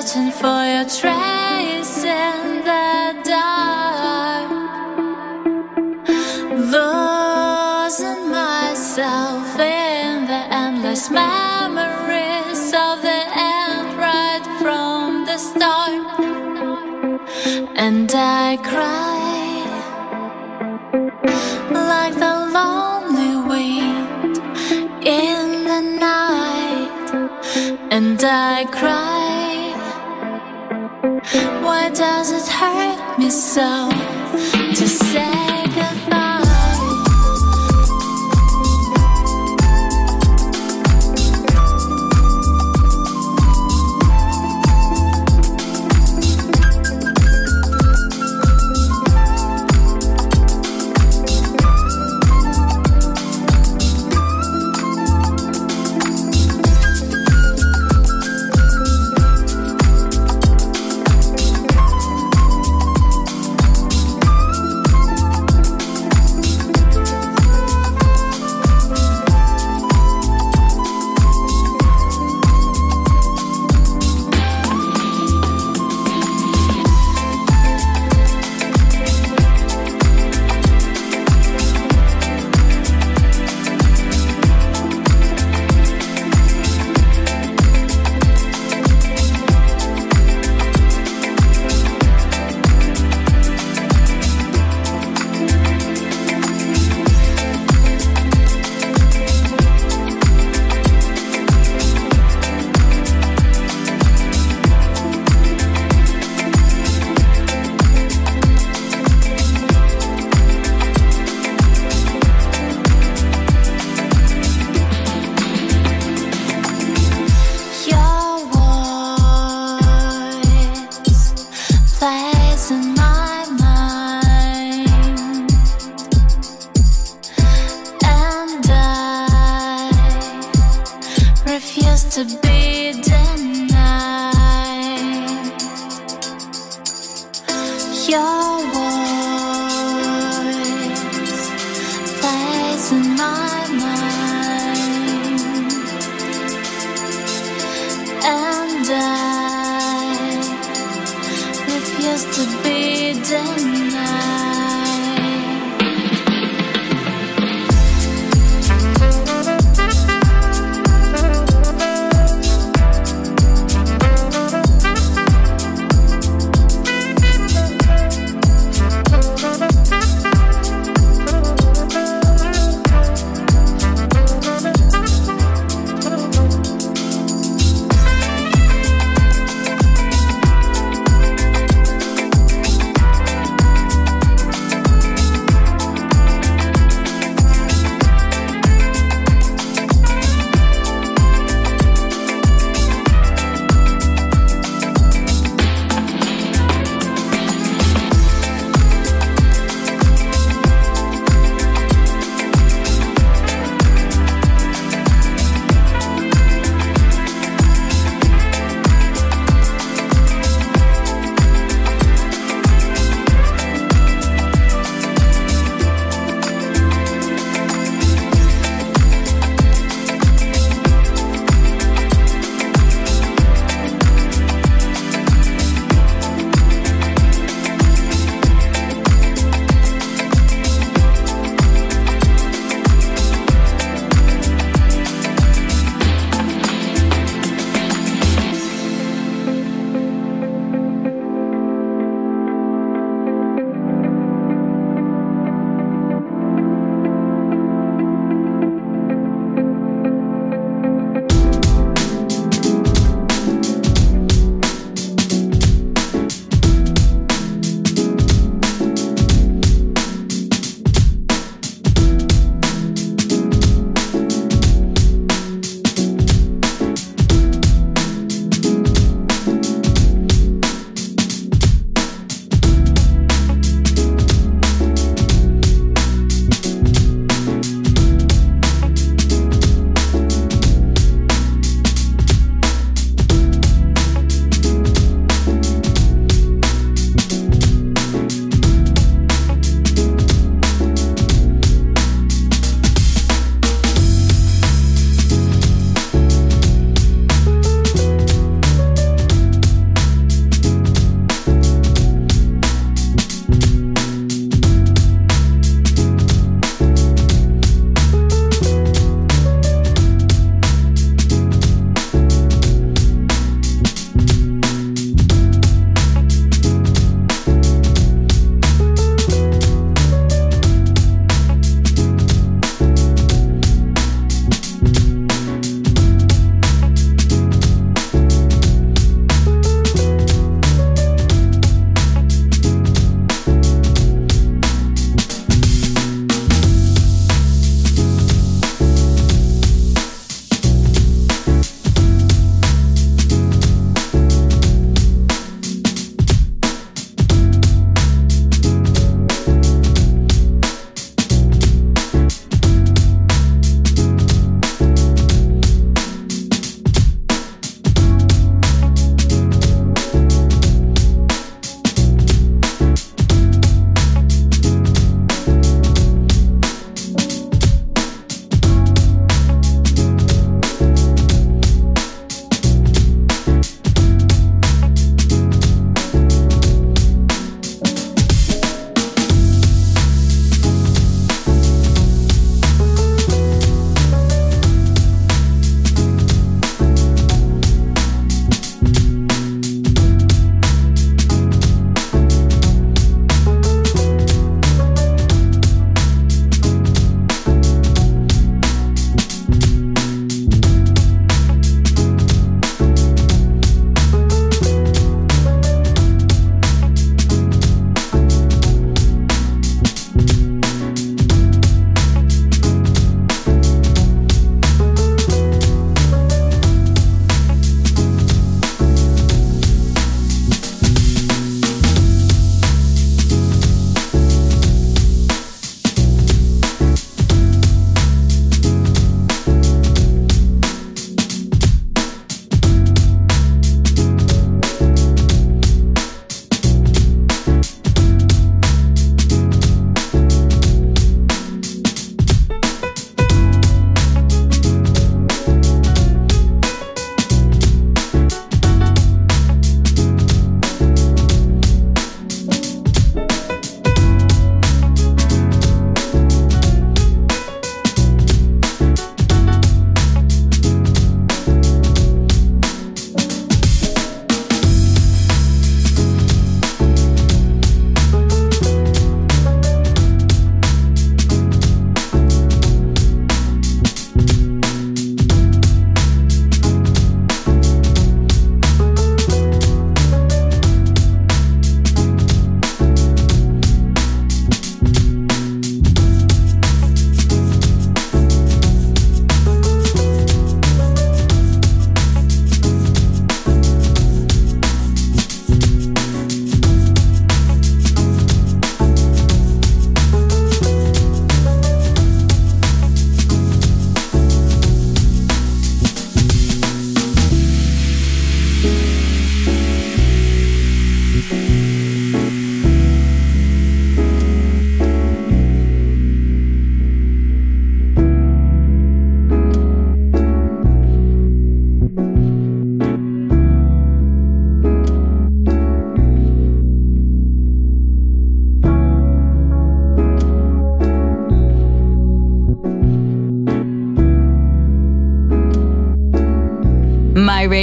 searching for your trace in the dark, losing myself in the endless memories of the end right from the start, and I cry like the lonely wind in the night, and I cry does it hurt me so to say?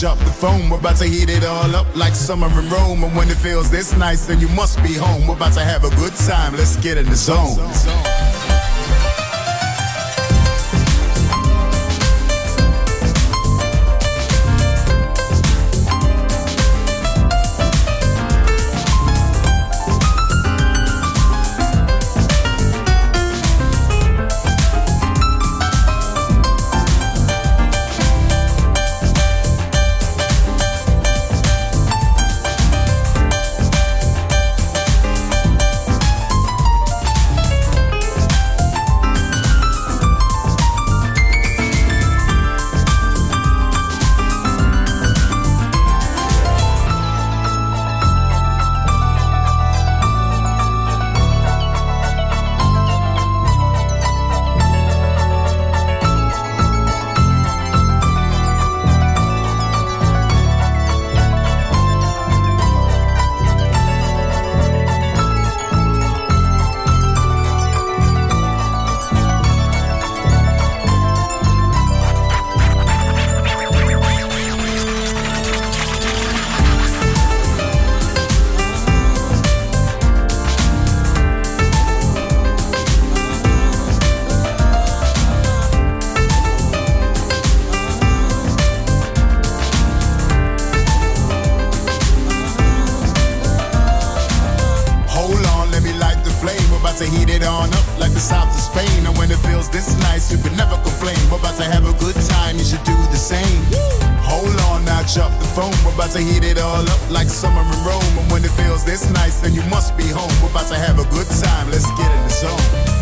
Drop the phone. We're about to heat it all up like summer in Rome. And when it feels this nice, then you must be home. We're about to have a good time. Let's get in the zone. Rome. And when it feels this nice, then you must be home. We're about to have a good time. Let's get in the zone.